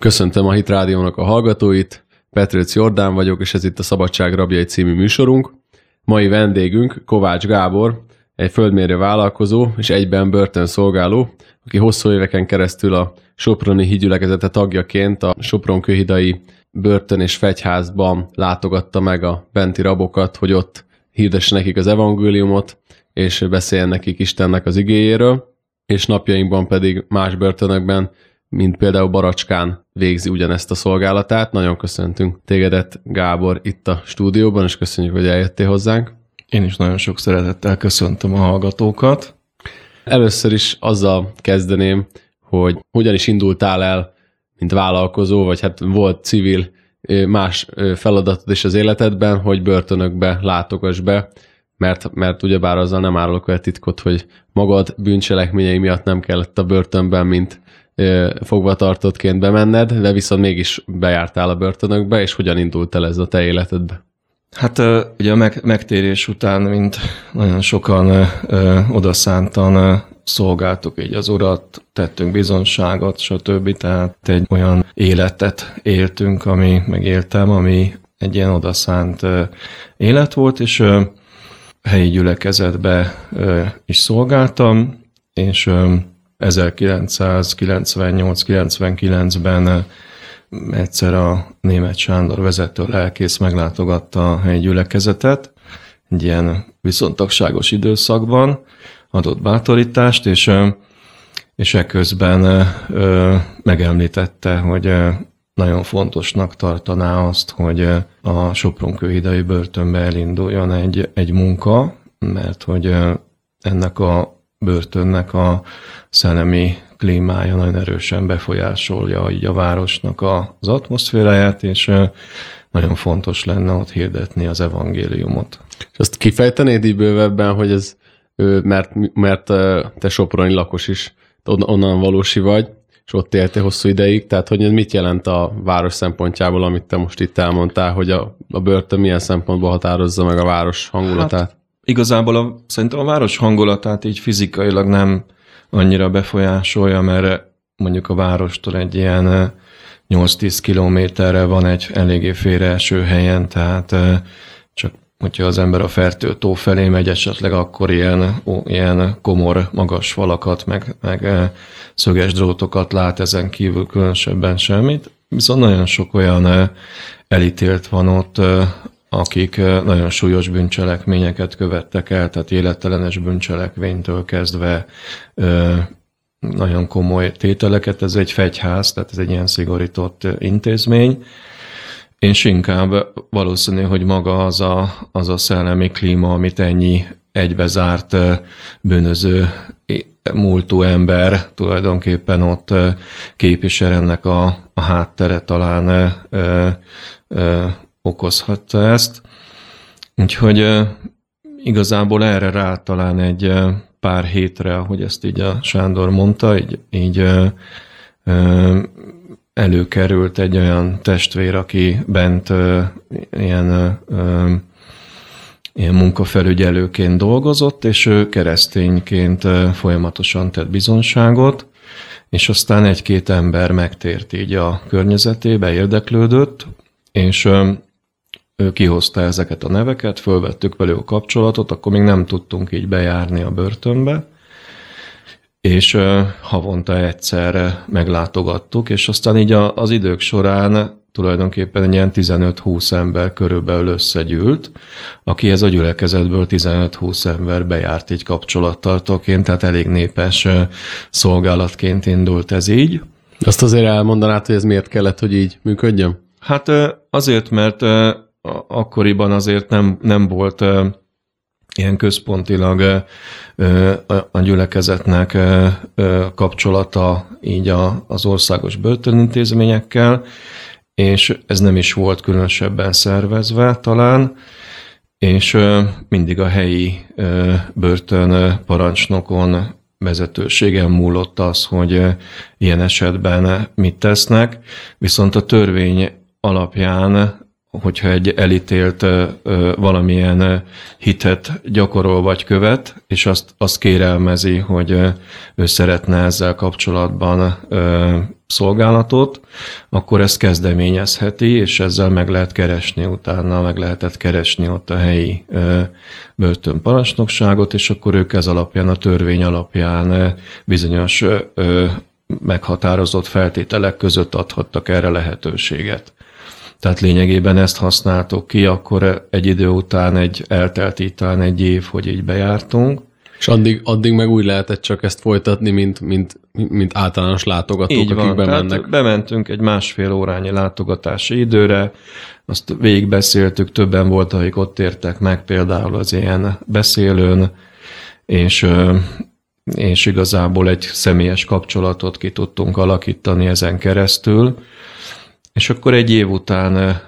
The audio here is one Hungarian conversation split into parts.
Köszöntöm a Hit Rádiónak a hallgatóit, Petrőc Jordán vagyok, és ez itt a Szabadság Rabjai című műsorunk. Mai vendégünk Kovács Gábor, egy földmérő vállalkozó és egyben börtönszolgáló, aki hosszú éveken keresztül a Soproni hídgyülekezete tagjaként a Sopron kőhidai börtön és fegyházban látogatta meg a benti rabokat, hogy ott hirdesse nekik az evangéliumot, és beszéljen nekik Istennek az igéjéről, és napjainkban pedig más börtönökben, mint például Baracskán végzi ugyanezt a szolgálatát. Nagyon köszöntünk tégedet, Gábor, itt a stúdióban, és köszönjük, hogy eljöttél hozzánk. Én is nagyon sok szeretettel köszöntöm a hallgatókat. Először is azzal kezdeném, hogy hogyan is indultál el, mint vállalkozó, vagy hát volt civil más feladatod is az életedben, hogy börtönökbe látogass be, mert, mert ugyebár azzal nem árulok el titkot, hogy magad bűncselekményei miatt nem kellett a börtönben, mint fogvatartottként bemenned, de viszont mégis bejártál a börtönökbe, és hogyan indult el ez a te életedbe? Hát ugye a meg, megtérés után, mint nagyon sokan odaszántan szolgáltuk így az urat, tettünk bizonságot, stb. Tehát egy olyan életet éltünk, ami megéltem, ami egy ilyen odaszánt élet volt, és helyi gyülekezetbe is szolgáltam, és 1998-99-ben egyszer a német Sándor vezető lelkész meglátogatta a helyi gyülekezetet, egy ilyen viszontagságos időszakban, adott bátorítást, és, és ekközben megemlítette, hogy nagyon fontosnak tartaná azt, hogy a Sopronkőhidai börtönbe elinduljon egy, egy munka, mert hogy ennek a börtönnek a szellemi klímája nagyon erősen befolyásolja így a városnak az atmoszféráját, és nagyon fontos lenne ott hirdetni az evangéliumot. És azt kifejtenéd így bővebben, hogy ez, mert, mert te Soproni lakos is, onnan valósi vagy, és ott éltél hosszú ideig, tehát hogy ez mit jelent a város szempontjából, amit te most itt elmondtál, hogy a, a börtön milyen szempontból határozza meg a város hangulatát? Hát, igazából a, szerintem a város hangulatát így fizikailag nem annyira befolyásolja, mert mondjuk a várostól egy ilyen 8-10 kilométerre van egy eléggé félreeső helyen, tehát csak hogyha az ember a Fertőtó felé megy esetleg, akkor ilyen, ó, ilyen komor, magas falakat, meg, meg szöges drótokat lát, ezen kívül különösebben semmit. Viszont nagyon sok olyan elítélt van ott, akik nagyon súlyos bűncselekményeket követtek el, tehát élettelenes bűncselekvénytől kezdve nagyon komoly tételeket. Ez egy fegyház, tehát ez egy ilyen szigorított intézmény, és inkább valószínű, hogy maga az a, az a szellemi klíma, amit ennyi egybezárt bűnöző múltú ember tulajdonképpen ott képvisel ennek a, a háttere talán okozhatta ezt. Úgyhogy igazából erre rá talán egy pár hétre, ahogy ezt így a Sándor mondta, így, így előkerült egy olyan testvér, aki bent ilyen, ilyen munkafelügyelőként dolgozott, és ő keresztényként folyamatosan tett bizonságot, és aztán egy-két ember megtért így a környezetébe, érdeklődött, és ő kihozta ezeket a neveket, fölvettük velük a kapcsolatot, akkor még nem tudtunk így bejárni a börtönbe, és havonta egyszer meglátogattuk, és aztán így az idők során tulajdonképpen ilyen 15-20 ember körülbelül összegyűlt, aki ez a gyülekezetből 15-20 ember bejárt így kapcsolattartóként, tehát elég népes szolgálatként indult ez így. Azt azért elmondanád, hogy ez miért kellett, hogy így működjön? Hát azért, mert akkoriban azért nem, nem volt ilyen központilag a gyülekezetnek kapcsolata így az országos börtönintézményekkel, és ez nem is volt különösebben szervezve talán, és mindig a helyi börtön parancsnokon vezetőségen múlott az, hogy ilyen esetben mit tesznek, viszont a törvény alapján hogyha egy elítélt valamilyen hitet gyakorol vagy követ, és azt, azt kérelmezi, hogy ő szeretne ezzel kapcsolatban szolgálatot, akkor ezt kezdeményezheti, és ezzel meg lehet keresni utána, meg lehetett keresni ott a helyi börtönparancsnokságot, és akkor ők ez alapján, a törvény alapján bizonyos meghatározott feltételek között adhattak erre lehetőséget. Tehát lényegében ezt használtuk ki, akkor egy idő után egy eltelt itt egy év, hogy így bejártunk. És addig, addig meg úgy lehetett csak ezt folytatni, mint, mint, mint általános látogatók, így van, akik bemennek. Tehát bementünk egy másfél órányi látogatási időre, azt végigbeszéltük, többen volt, akik ott értek meg például az ilyen beszélőn, és és igazából egy személyes kapcsolatot ki tudtunk alakítani ezen keresztül. És akkor egy év után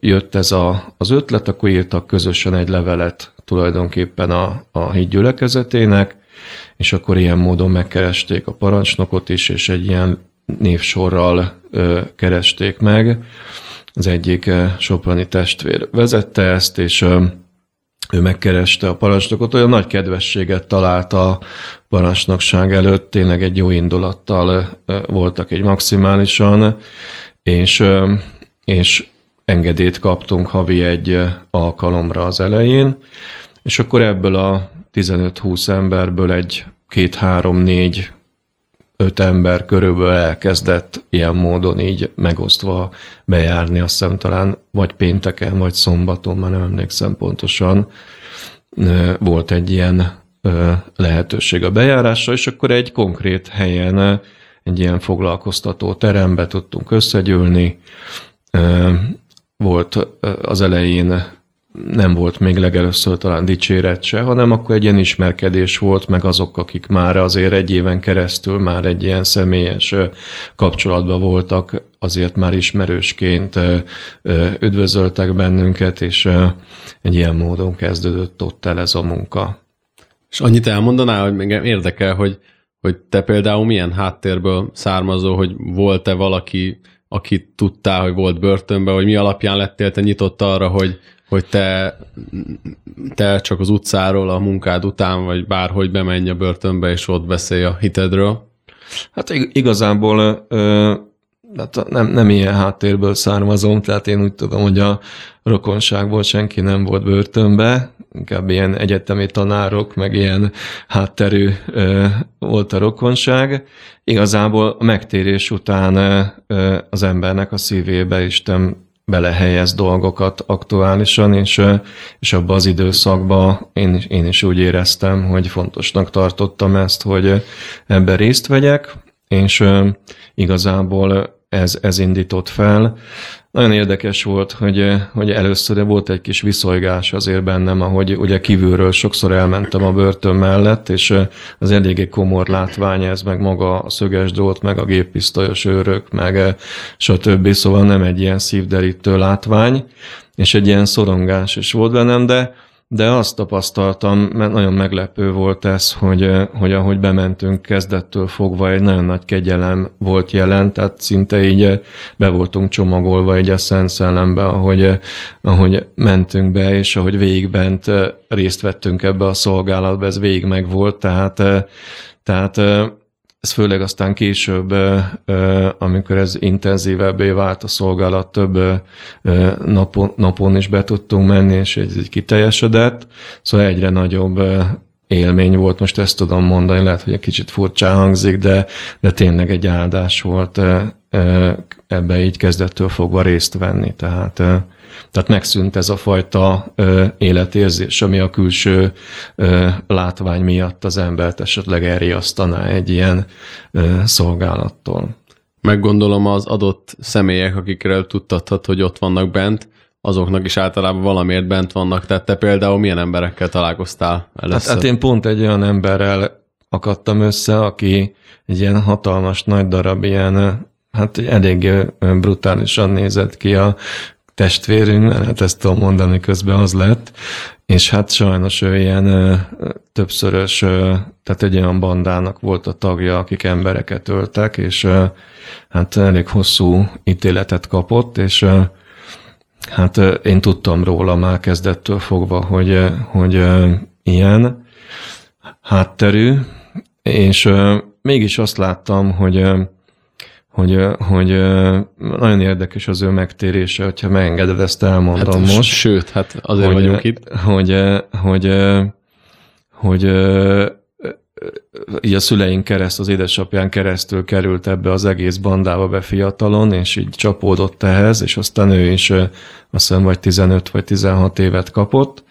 jött ez a, az ötlet, akkor írtak közösen egy levelet tulajdonképpen a, a híd gyülekezetének, és akkor ilyen módon megkeresték a parancsnokot is, és egy ilyen névsorral ö, keresték meg. Az egyik soprani testvér vezette ezt, és ö, ő megkereste a parancsnokot, olyan nagy kedvességet talált a parancsnokság előtt, tényleg egy jó indulattal voltak egy maximálisan, és, és engedélyt kaptunk havi egy alkalomra az elején, és akkor ebből a 15-20 emberből egy két-három-négy öt ember körülbelül elkezdett ilyen módon így megosztva bejárni, azt hiszem talán vagy pénteken, vagy szombaton, már nem emlékszem pontosan, volt egy ilyen lehetőség a bejárásra, és akkor egy konkrét helyen, egy ilyen foglalkoztató terembe tudtunk összegyűlni. Volt az elején nem volt még legelőször talán dicséret se, hanem akkor egy ilyen ismerkedés volt, meg azok, akik már azért egy éven keresztül már egy ilyen személyes kapcsolatban voltak, azért már ismerősként üdvözöltek bennünket, és egy ilyen módon kezdődött ott el ez a munka. És annyit elmondanál, hogy még érdekel, hogy, hogy te például milyen háttérből származó, hogy volt-e valaki, aki tudtál, hogy volt börtönben, vagy mi alapján lettél te nyitott arra, hogy, hogy te, te csak az utcáról a munkád után, vagy bárhogy bemenj a börtönbe, és ott beszélj a hitedről? Hát igazából hát nem, nem ilyen háttérből származom, tehát én úgy tudom, hogy a rokonságból senki nem volt börtönbe, inkább ilyen egyetemi tanárok, meg ilyen hátterű volt a rokonság. Igazából a megtérés után az embernek a szívébe Isten belehelyez dolgokat aktuálisan, és, és abban az időszakban én, én is úgy éreztem, hogy fontosnak tartottam ezt, hogy ebben részt vegyek, és igazából ez, ez indított fel. Nagyon érdekes volt, hogy, hogy először volt egy kis viszolygás azért bennem, ahogy ugye kívülről sokszor elmentem a börtön mellett, és az eléggé komor látvány ez, meg maga a szöges drót, meg a géppisztolyos őrök, meg stb. Szóval nem egy ilyen szívderítő látvány, és egy ilyen szorongás is volt bennem, de de azt tapasztaltam, mert nagyon meglepő volt ez, hogy, hogy ahogy bementünk kezdettől fogva, egy nagyon nagy kegyelem volt jelen, tehát szinte így be voltunk csomagolva egy a Szent Szellembe, ahogy, ahogy mentünk be, és ahogy végigbent részt vettünk ebbe a szolgálatba, ez végig meg volt, tehát, tehát ez főleg aztán később, amikor ez intenzívebbé vált a szolgálat, több napon, napon is be tudtunk menni, és ez így kiteljesedett, szóval egyre nagyobb élmény volt, most ezt tudom mondani, lehet, hogy egy kicsit furcsán hangzik, de, de tényleg egy áldás volt ebbe így kezdettől fogva részt venni, tehát tehát megszűnt ez a fajta ö, életérzés, ami a külső ö, látvány miatt az embert esetleg elriasztaná egy ilyen ö, szolgálattól. Meggondolom az adott személyek, akikről tudtathat, hogy ott vannak bent, azoknak is általában valamiért bent vannak. Tehát te például milyen emberekkel találkoztál először? Hát, hát én pont egy olyan emberrel akadtam össze, aki egy ilyen hatalmas nagy darab, ilyen hát elég brutálisan nézett ki a testvérünk, hát ezt tudom mondani, közben az lett, és hát sajnos ő ilyen ö, többszörös, ö, tehát egy olyan bandának volt a tagja, akik embereket öltek, és ö, hát elég hosszú ítéletet kapott, és Hát én tudtam róla már kezdettől fogva, hogy, hogy ilyen hátterű, és mégis azt láttam, hogy hogy, hogy nagyon érdekes az ő megtérése, hogyha megengeded ezt elmondom hát, most. Sőt, hát azért hogy, vagyunk itt. Hogy, hogy, hogy, hogy így a szüleink kereszt, az édesapján keresztül került ebbe az egész bandába be fiatalon, és így csapódott ehhez, és aztán ő is azt hiszem vagy 15 vagy 16 évet kapott,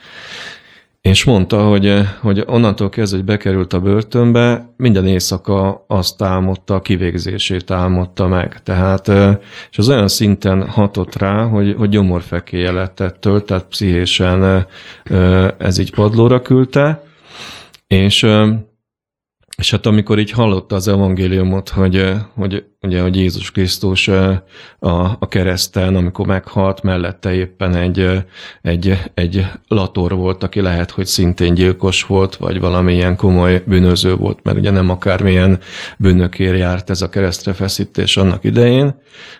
és mondta, hogy, hogy onnantól kezdve, hogy bekerült a börtönbe, minden éjszaka azt álmodta, a kivégzését álmodta meg. Tehát, és az olyan szinten hatott rá, hogy, hogy gyomorfekéje lett ettől, tehát pszichésen ez így padlóra küldte, és és hát amikor így hallotta az evangéliumot, hogy, hogy ugye, hogy Jézus Krisztus a, a kereszten, amikor meghalt, mellette éppen egy, egy, egy lator volt, aki lehet, hogy szintén gyilkos volt, vagy valamilyen komoly bűnöző volt, mert ugye nem akármilyen bűnökért járt ez a keresztre feszítés annak idején,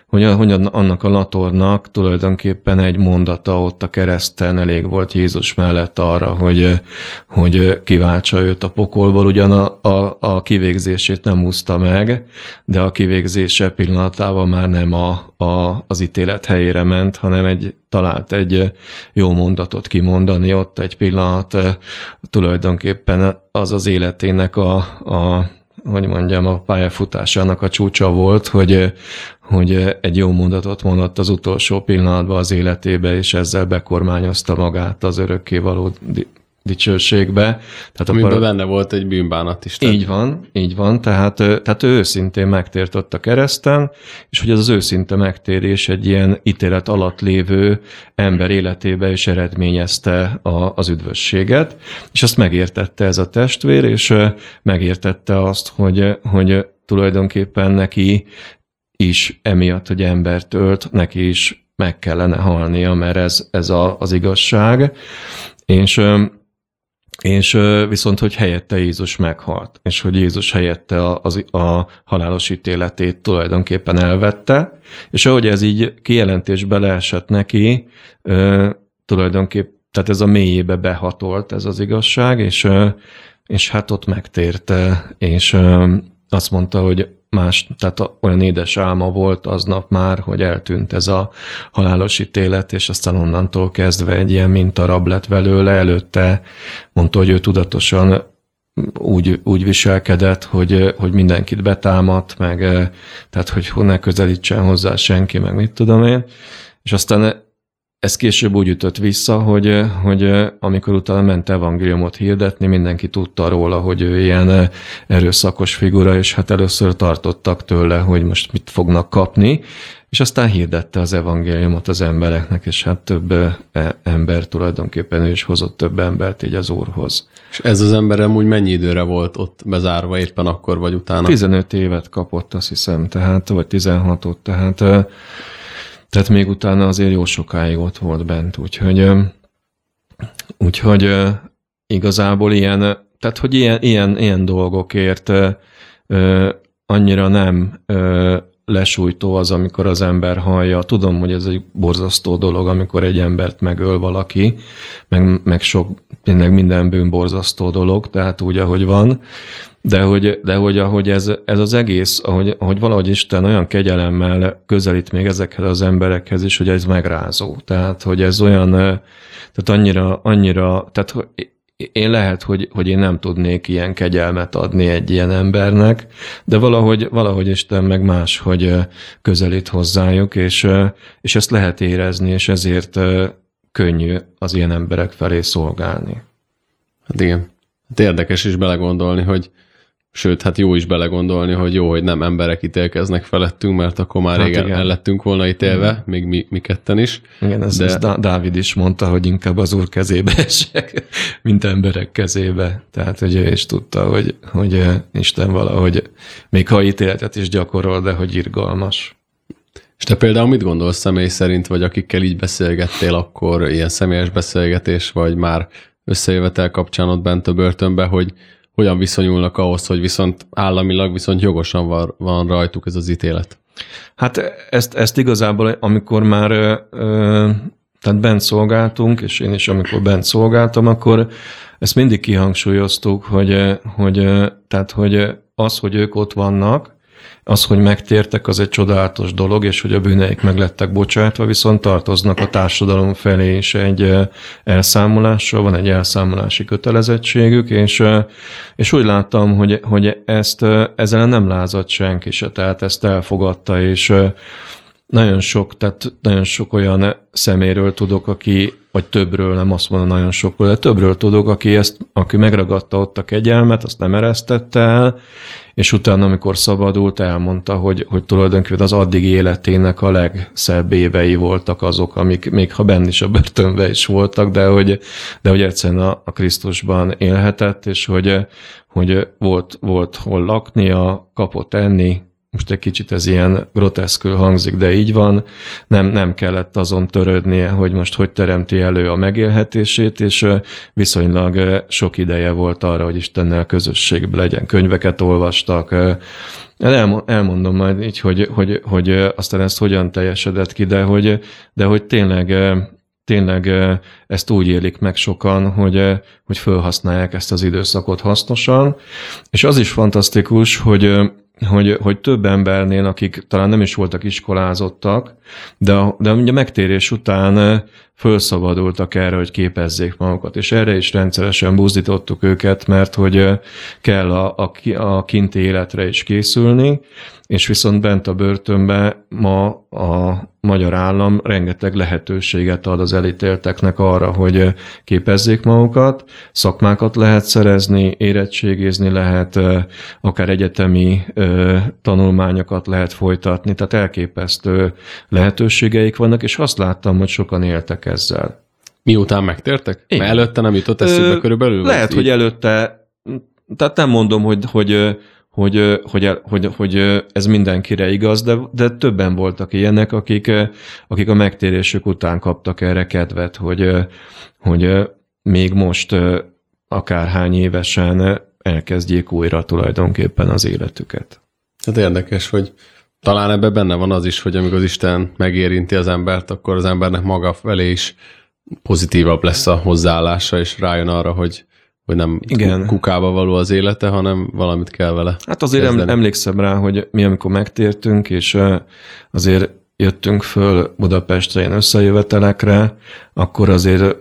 hogy, hogy annak a latornak tulajdonképpen egy mondata ott a kereszten elég volt Jézus mellett arra, hogy, hogy kiváltsa őt a pokolból, ugyan a, a, a kivégzését nem úszta meg, de a kivégzését végzése pillanatában már nem a, a, az ítélet helyére ment, hanem egy, talált egy jó mondatot kimondani. Ott egy pillanat, tulajdonképpen az az életének a, a hogy mondjam, a pályafutásának a csúcsa volt, hogy, hogy egy jó mondatot mondott az utolsó pillanatban az életébe, és ezzel bekormányozta magát az örökkévaló dicsőségbe. Tehát a par... benne volt egy bűnbánat is. Tehát... Így van, így van, tehát, tehát ő őszintén megtért ott a kereszten, és hogy ez az őszinte megtérés egy ilyen ítélet alatt lévő ember életébe is eredményezte a, az üdvösséget, és azt megértette ez a testvér, és megértette azt, hogy, hogy tulajdonképpen neki is emiatt, hogy embert ölt, neki is meg kellene halnia, mert ez, ez a, az igazság. És és viszont, hogy helyette Jézus meghalt, és hogy Jézus helyette a, az, a halálos ítéletét tulajdonképpen elvette, és ahogy ez így kijelentésbe leesett neki, tulajdonképpen, tehát ez a mélyébe behatolt ez az igazság, és, és hát ott megtérte, és azt mondta, hogy más, tehát olyan édes álma volt aznap már, hogy eltűnt ez a halálos ítélet, és aztán onnantól kezdve egy ilyen mintarab lett velőle, előtte mondta, hogy ő tudatosan úgy, úgy viselkedett, hogy, hogy mindenkit betámadt, meg tehát, hogy ne közelítsen hozzá senki, meg mit tudom én. És aztán ez később úgy ütött vissza, hogy, hogy amikor utána ment evangéliumot hirdetni, mindenki tudta róla, hogy ő ilyen erőszakos figura, és hát először tartottak tőle, hogy most mit fognak kapni, és aztán hirdette az evangéliumot az embereknek, és hát több ember tulajdonképpen ő is hozott több embert így az Úrhoz. És ez az ember amúgy mennyi időre volt ott bezárva, éppen akkor vagy utána? 15 évet kapott, azt hiszem, tehát, vagy 16-ot, tehát tehát még utána azért jó sokáig ott volt bent, úgyhogy, úgyhogy igazából ilyen, tehát hogy ilyen, ilyen, ilyen dolgokért annyira nem lesújtó az, amikor az ember hallja. Tudom, hogy ez egy borzasztó dolog, amikor egy embert megöl valaki, meg, meg sok, tényleg minden bűn borzasztó dolog, tehát úgy, ahogy van, de hogy, de hogy ahogy ez, ez az egész, ahogy, ahogy valahogy Isten olyan kegyelemmel közelít még ezekhez az emberekhez is, hogy ez megrázó. Tehát, hogy ez olyan, tehát annyira, annyira, tehát én lehet, hogy, hogy én nem tudnék ilyen kegyelmet adni egy ilyen embernek, de valahogy, valahogy Isten meg más, hogy közelít hozzájuk, és, és ezt lehet érezni, és ezért könnyű az ilyen emberek felé szolgálni. Hát igen. Hát érdekes is belegondolni, hogy Sőt, hát jó is belegondolni, hogy jó, hogy nem emberek ítélkeznek felettünk, mert akkor már hát régen igen. el lettünk volna ítélve, igen. még mi, mi ketten is. Igen, ez, de... ez Dávid is mondta, hogy inkább az úr kezébe esek, mint emberek kezébe. Tehát, hogy ő is tudta, hogy, hogy Isten valahogy, még ha ítéletet is gyakorol, de hogy irgalmas. És te például mit gondolsz személy szerint, vagy akikkel így beszélgettél, akkor ilyen személyes beszélgetés, vagy már összejövetel kapcsán ott bent a börtönbe, hogy hogyan viszonyulnak ahhoz, hogy viszont államilag viszont jogosan van, van rajtuk ez az ítélet? Hát ezt, ezt igazából, amikor már ö, tehát bent szolgáltunk, és én is amikor bent szolgáltam, akkor ezt mindig kihangsúlyoztuk, hogy, hogy, tehát, hogy az, hogy ők ott vannak, az, hogy megtértek, az egy csodálatos dolog, és hogy a bűneik meg lettek bocsátva, viszont tartoznak a társadalom felé is egy elszámolással, van egy elszámolási kötelezettségük, és, és úgy láttam, hogy, hogy ezt ezzel nem lázadt senki se, tehát ezt elfogadta, és nagyon sok, tehát nagyon sok olyan szeméről tudok, aki, vagy többről, nem azt mondom nagyon sokról, de többről tudok, aki ezt, aki megragadta ott a kegyelmet, azt nem eresztette el, és utána, amikor szabadult, elmondta, hogy, hogy tulajdonképpen az addig életének a legszebb évei voltak azok, amik még ha benn is a börtönbe is voltak, de hogy, de hogy egyszerűen a, a Krisztusban élhetett, és hogy, hogy volt, volt hol laknia, kapott enni, most egy kicsit ez ilyen groteszkül hangzik, de így van, nem, nem kellett azon törődnie, hogy most hogy teremti elő a megélhetését, és viszonylag sok ideje volt arra, hogy Istennel közösségben legyen. Könyveket olvastak, elmondom majd így, hogy, hogy, hogy aztán ezt hogyan teljesedett ki, de hogy, de hogy tényleg tényleg ezt úgy élik meg sokan, hogy, hogy felhasználják ezt az időszakot hasznosan. És az is fantasztikus, hogy hogy, hogy több embernél, akik talán nem is voltak iskolázottak, de, de ugye megtérés után felszabadultak erre, hogy képezzék magukat, és erre is rendszeresen buzdítottuk őket, mert hogy kell a, a, a kinti életre is készülni, és viszont bent a börtönbe ma a magyar állam rengeteg lehetőséget ad az elítélteknek arra, hogy képezzék magukat, szakmákat lehet szerezni, érettségizni lehet, akár egyetemi tanulmányokat lehet folytatni, tehát elképesztő lehetőségeik vannak, és azt láttam, hogy sokan éltek ezzel. Miután megtértek? Igen. Mert előtte nem jutott eszükbe körülbelül? Lehet, hogy előtte, tehát nem mondom, hogy, hogy hogy, hogy, hogy, hogy ez mindenkire igaz, de, de többen voltak ilyenek, akik, akik a megtérésük után kaptak erre kedvet, hogy, hogy még most akárhány évesen elkezdjék újra tulajdonképpen az életüket. Hát érdekes, hogy talán ebben benne van az is, hogy amikor az Isten megérinti az embert, akkor az embernek maga felé is pozitívabb lesz a hozzáállása, és rájön arra, hogy hogy nem Igen. kukába való az élete, hanem valamit kell vele Hát azért kezdeni. emlékszem rá, hogy mi amikor megtértünk, és azért jöttünk föl Budapestre ilyen összejövetelekre, akkor azért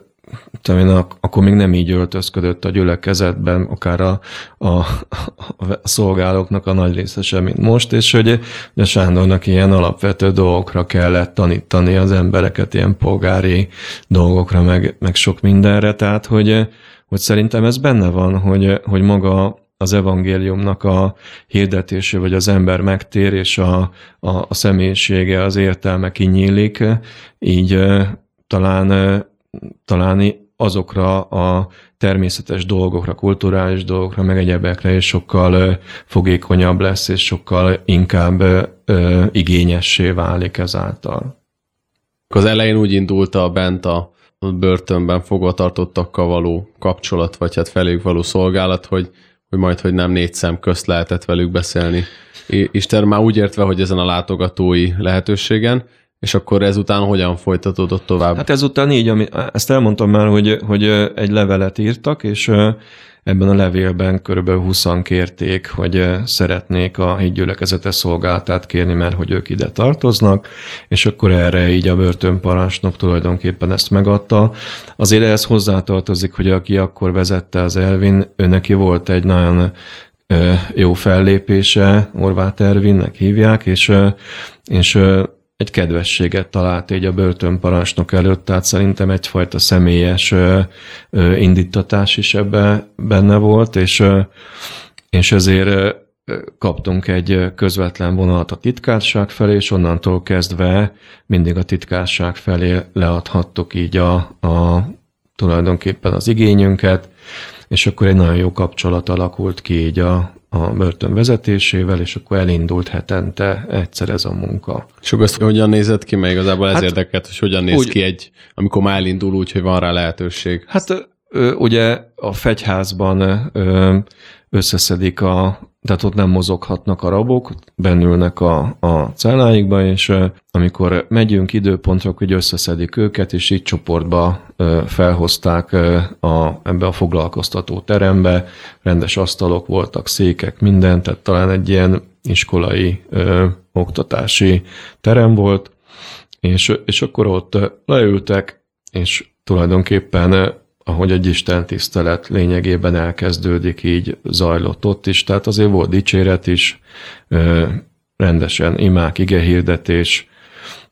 tudom akkor még nem így öltözködött a gyülekezetben, akár a, a, a szolgálóknak a nagy része sem, mint most, és hogy a Sándornak ilyen alapvető dolgokra kellett tanítani az embereket, ilyen polgári dolgokra, meg, meg sok mindenre, tehát hogy, hogy szerintem ez benne van, hogy, hogy maga az evangéliumnak a hirdetése, vagy az ember megtér, és a, a, a személyisége, az értelme kinyílik, így talán, talán azokra a természetes dolgokra, kulturális dolgokra, meg egyebekre is sokkal fogékonyabb lesz, és sokkal inkább igényessé válik ezáltal. Az elején úgy indult a bent a börtönben fogvatartottakkal való kapcsolat, vagy hát felük való szolgálat, hogy, hogy majd, hogy nem négy szem közt lehetett velük beszélni. Isten már úgy értve, hogy ezen a látogatói lehetőségen, és akkor ezután hogyan folytatódott tovább? Hát ezután így, ami, ezt elmondtam már, hogy, hogy egy levelet írtak, és Ebben a levélben körülbelül 20 kérték, hogy szeretnék a hídgyülekezete szolgáltát kérni, mert hogy ők ide tartoznak, és akkor erre így a börtönparancsnok tulajdonképpen ezt megadta. Azért ehhez hozzátartozik, hogy aki akkor vezette az Elvin, ő neki volt egy nagyon jó fellépése, Orvát Ervinnek hívják, és, és egy kedvességet talált így a börtönparancsnok előtt, tehát szerintem egyfajta személyes indítatás is ebbe benne volt, és, és ezért kaptunk egy közvetlen vonalat a titkárság felé, és onnantól kezdve mindig a titkárság felé leadhattuk így a, a tulajdonképpen az igényünket, és akkor egy nagyon jó kapcsolat alakult ki így a, a börtön vezetésével, és akkor elindult hetente egyszer ez a munka. És akkor azt hogyan nézett ki, mert igazából ez hát, érdekelt, hogy hogyan néz úgy, ki egy, amikor már elindul úgy, hogy van rá lehetőség? Hát ugye a fegyházban összeszedik a, tehát ott nem mozoghatnak a rabok, bennülnek a, a celláikba, és amikor megyünk időpontra, hogy összeszedik őket, és így csoportba felhozták a, ebbe a foglalkoztató terembe, rendes asztalok voltak, székek, minden, tehát talán egy ilyen iskolai ö, oktatási terem volt, és, és akkor ott leültek, és tulajdonképpen ahogy egy Isten tisztelet lényegében elkezdődik, így zajlott ott is, tehát azért volt dicséret is, rendesen imák, igehirdetés,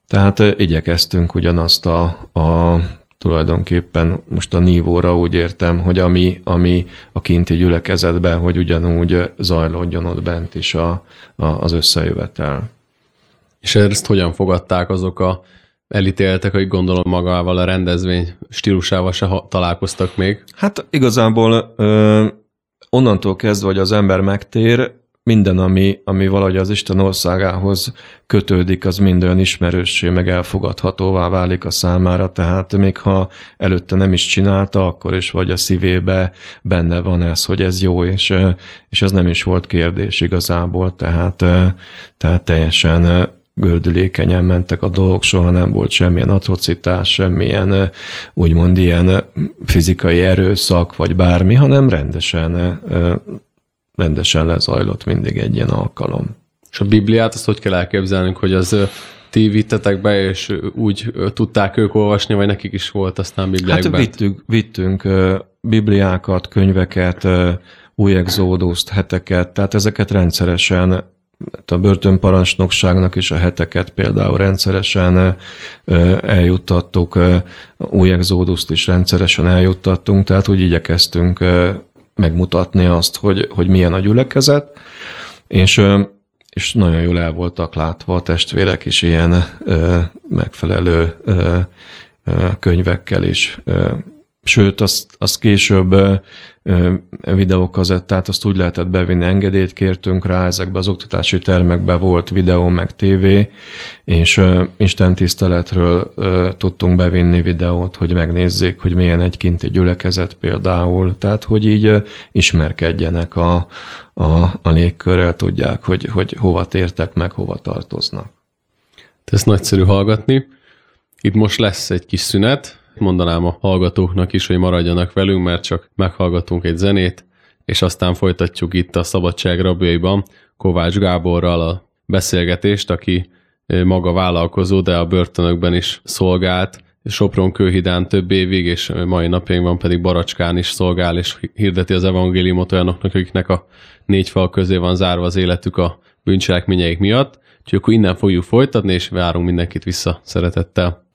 tehát igyekeztünk ugyanazt a, a tulajdonképpen most a nívóra úgy értem, hogy ami, ami a kinti gyülekezetben, hogy ugyanúgy zajlódjon ott bent is a, a, az összejövetel. És ezt hogyan fogadták azok a elítéltek, hogy gondolom magával a rendezvény stílusával se találkoztak még. Hát igazából ö, onnantól kezdve, hogy az ember megtér, minden, ami, ami valahogy az Isten országához kötődik, az minden ismerőssé, meg elfogadhatóvá válik a számára, tehát még ha előtte nem is csinálta, akkor is vagy a szívébe benne van ez, hogy ez jó, és, és ez nem is volt kérdés igazából, tehát, tehát teljesen gördülékenyen mentek a dolgok, soha nem volt semmilyen atrocitás, semmilyen úgymond ilyen fizikai erőszak, vagy bármi, hanem rendesen, rendesen lezajlott mindig egy ilyen alkalom. És a Bibliát azt hogy kell elképzelnünk, hogy az ti vittetek be, és úgy tudták ők olvasni, vagy nekik is volt aztán Bibliák Hát vittünk, vittünk Bibliákat, könyveket, új exóduszt, heteket, tehát ezeket rendszeresen a börtönparancsnokságnak is a heteket például rendszeresen eljuttattuk, új exóduszt is rendszeresen eljuttattunk, tehát úgy igyekeztünk megmutatni azt, hogy, hogy milyen a gyülekezet, és, és nagyon jól el voltak látva a testvérek is ilyen megfelelő könyvekkel is Sőt, azt, azt később videókazettát, azt úgy lehetett bevinni, engedélyt kértünk rá, ezekbe az oktatási termekbe volt videó, meg tévé, és Isten tiszteletről tudtunk bevinni videót, hogy megnézzék, hogy milyen egy kinti gyülekezet például, tehát hogy így ismerkedjenek a, a, a légkörrel, tudják, hogy, hogy hova tértek meg, hova tartoznak. Ez nagyszerű hallgatni. Itt most lesz egy kis szünet, Mondanám a hallgatóknak is, hogy maradjanak velünk, mert csak meghallgatunk egy zenét, és aztán folytatjuk itt a Szabadság rabjaiban Kovács Gáborral a beszélgetést, aki maga vállalkozó, de a börtönökben is szolgált, Sopron kőhidán több évig, és mai napjainkban pedig Baracskán is szolgál, és hirdeti az evangéliumot olyanoknak, akiknek a négy fal közé van zárva az életük a bűncselekményeik miatt. Úgyhogy akkor innen fogjuk folytatni, és várunk mindenkit vissza szeretettel.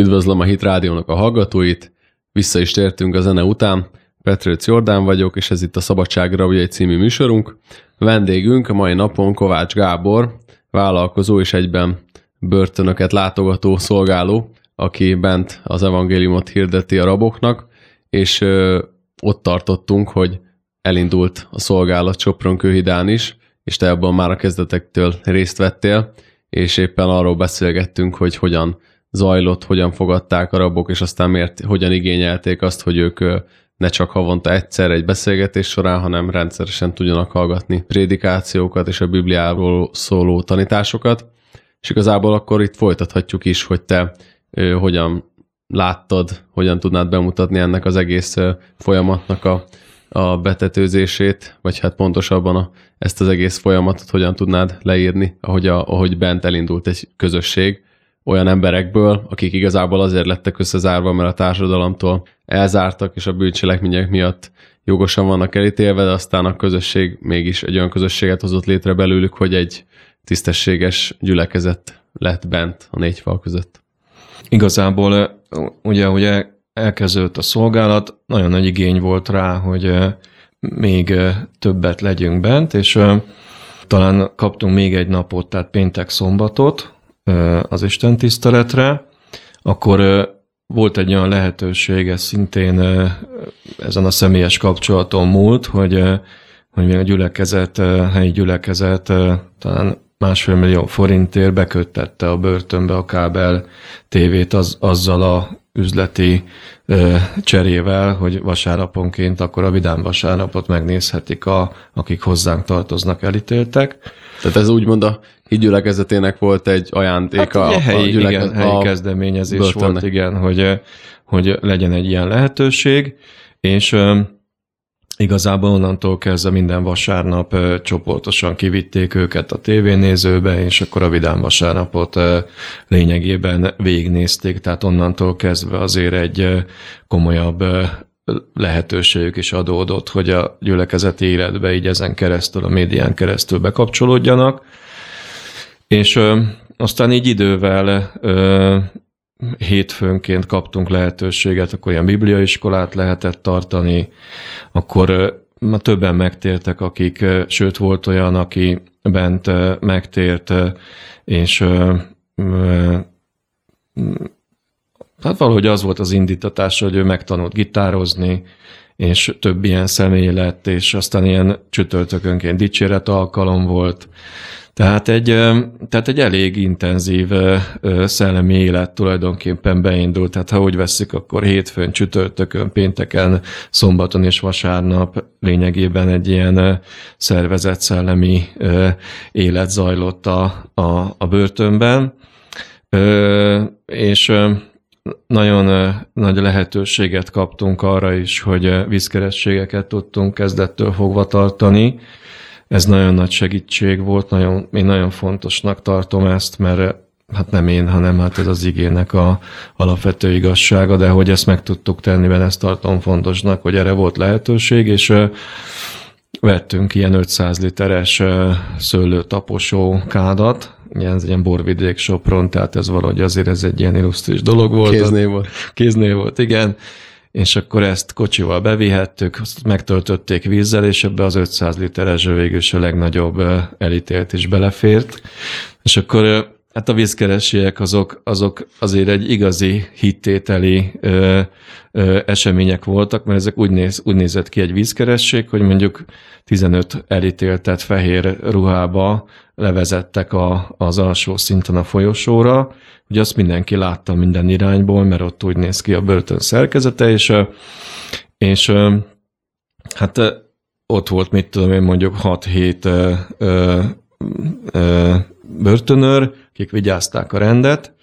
Üdvözlöm a Hit Rádiónak a hallgatóit, vissza is tértünk a zene után. Petrőc Jordán vagyok, és ez itt a Szabadság Rabjai című műsorunk. Vendégünk a mai napon Kovács Gábor, vállalkozó és egyben börtönöket látogató szolgáló, aki bent az evangéliumot hirdeti a raboknak, és ö, ott tartottunk, hogy elindult a szolgálat Sopron kőhidán is, és te abban már a kezdetektől részt vettél, és éppen arról beszélgettünk, hogy hogyan zajlott, hogyan fogadták a rabok, és aztán miért, hogyan igényelték azt, hogy ők ne csak havonta egyszer egy beszélgetés során, hanem rendszeresen tudjanak hallgatni prédikációkat és a Bibliáról szóló tanításokat. És igazából akkor itt folytathatjuk is, hogy te ö, hogyan láttad, hogyan tudnád bemutatni ennek az egész folyamatnak a, a betetőzését, vagy hát pontosabban a, ezt az egész folyamatot hogyan tudnád leírni, ahogy, a, ahogy bent elindult egy közösség, olyan emberekből, akik igazából azért lettek összezárva, mert a társadalomtól elzártak, és a bűncselekmények miatt jogosan vannak elítélve, de aztán a közösség mégis egy olyan közösséget hozott létre belőlük, hogy egy tisztességes gyülekezet lett bent a négy fal között. Igazából ugye, ugye elkezdődött a szolgálat, nagyon nagy igény volt rá, hogy még többet legyünk bent, és talán kaptunk még egy napot, tehát péntek-szombatot, az Isten tiszteletre, akkor volt egy olyan lehetőség, ez szintén ezen a személyes kapcsolaton múlt, hogy, hogy a gyülekezet, helyi gyülekezet talán másfél millió forintért beköttette a börtönbe a kábel tévét az, azzal a üzleti cserével, hogy vasárnaponként akkor a Vidám vasárnapot megnézhetik, a, akik hozzánk tartoznak elítéltek. Tehát ez úgymond a hídgyülekezetének volt egy ajándéka. Hát, a, helyi, a gyüleke, igen, helyi a kezdeményezés börtönnek. volt, igen, hogy, hogy legyen egy ilyen lehetőség, és ö, igazából onnantól kezdve minden vasárnap ö, csoportosan kivitték őket a tévénézőbe, és akkor a Vidám vasárnapot ö, lényegében végignézték, tehát onnantól kezdve azért egy ö, komolyabb lehetőségük is adódott, hogy a gyülekezeti életbe így ezen keresztül, a médián keresztül bekapcsolódjanak. És ö, aztán így idővel ö, hétfőnként kaptunk lehetőséget, akkor ilyen bibliaiskolát lehetett tartani, akkor ö, már többen megtértek, akik, ö, sőt volt olyan, aki bent ö, megtért, ö, és ö, ö, hát valahogy az volt az indítatás, hogy ő megtanult gitározni, és több ilyen személy lett, és aztán ilyen csütörtökönként dicséret alkalom volt. Tehát egy, tehát egy elég intenzív szellemi élet tulajdonképpen beindult. Tehát ha úgy veszik, akkor hétfőn, csütörtökön, pénteken, szombaton és vasárnap lényegében egy ilyen szervezett szellemi élet zajlott a, a, a börtönben. És nagyon nagy lehetőséget kaptunk arra is, hogy vízkerességeket tudtunk kezdettől fogva tartani. Ez nagyon nagy segítség volt, nagyon, én nagyon fontosnak tartom ezt, mert hát nem én, hanem hát ez az igének a alapvető igazsága, de hogy ezt meg tudtuk tenni, mert ezt tartom fontosnak, hogy erre volt lehetőség, és vettünk ilyen 500 literes szőlőtaposó kádat, ez egy ilyen borvidék Sopron, tehát ez valahogy azért ez egy ilyen illusztris dolog volt. Kéznél volt. Kéznél volt, igen. És akkor ezt kocsival bevihettük, azt megtöltötték vízzel, és ebbe az 500 literes végül is a legnagyobb ö, elítélt is belefért. És akkor ö, hát a vízkeresiek azok, azok azért egy igazi hittételi ö, ö, események voltak, mert ezek úgy, néz, úgy nézett ki egy vízkeresség, hogy mondjuk 15 elítéltet fehér ruhába levezettek a, az alsó szinten a folyosóra, ugye azt mindenki látta minden irányból, mert ott úgy néz ki a börtön szerkezete, és, és hát ott volt, mit tudom én, mondjuk 6-7 ö, ö, ö, börtönőr, akik vigyázták a rendet,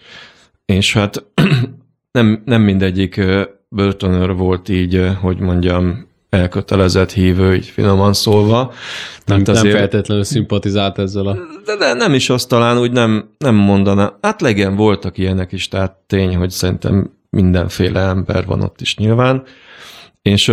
és hát nem, nem mindegyik börtönőr volt így, hogy mondjam, elkötelezett hívő, így finoman szólva. Nem, Tehát nem feltétlenül szimpatizált ezzel a... de, de nem is azt talán úgy nem, nem mondaná. Hát legyen, voltak ilyenek is, tehát tény, hogy szerintem mindenféle ember van ott is nyilván. És,